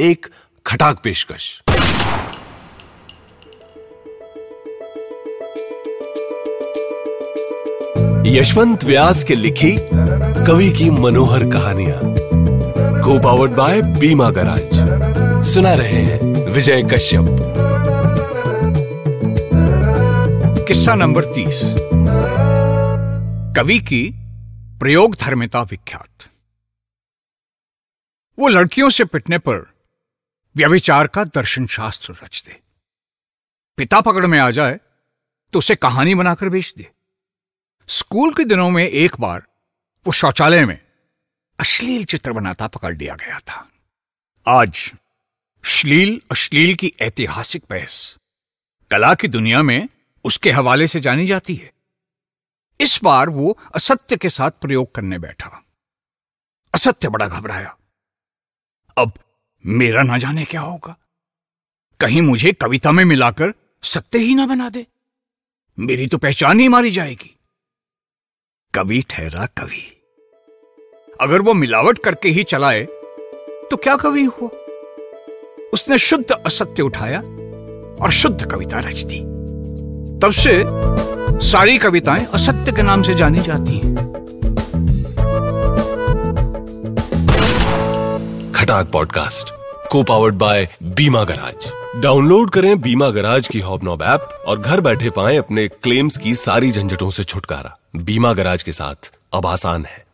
एक खटाक पेशकश। यशवंत व्यास के लिखी कवि की मनोहर कहानियाँ। को पावर्ड बाय बीमा गराज। सुना रहे हैं विजय कश्यप। किस्सा नंबर तीस। कवि की प्रयोग धर्मिता विख्यात। वो लड़कियों से पिटने पर व्यभिचार का दर्शन शास्त्र रच दे। पिता पकड़ में आ जाए तो उसे कहानी बनाकर बेच दे। स्कूल के दिनों में एक बार वो शौचालय में अश्लील चित्र बनाता पकड़ लिया गया था। आज श्लील अश्लील की ऐतिहासिक बहस कला की दुनिया में उसके हवाले से जानी जाती है। इस बार वो असत्य के साथ प्रयोग करने बैठा। असत्य बड़ा घबराया। अब मेरा ना जाने क्या होगा? कहीं मुझे कविता में मिलाकर सत्य ही ना बना दे। मेरी तो पहचान ही मारी जाएगी। कवि ठहरा कवि। अगर वो मिलावट करके ही चलाए तो क्या कवि हुआ? उसने शुद्ध असत्य उठाया और शुद्ध कविता रच दी। तब से सारी कविताएँ असत्य के नाम से जानी जाती हैं। खटाक पॉडकास्ट को powered by Bima Garage. Download करें बीमा गराज की हॉबनॉब ऐप और घर बैठे पाएँ अपने क्लेम्स की सारी झंझटों से छुटकारा। बीमा गराज के साथ अब आसान है।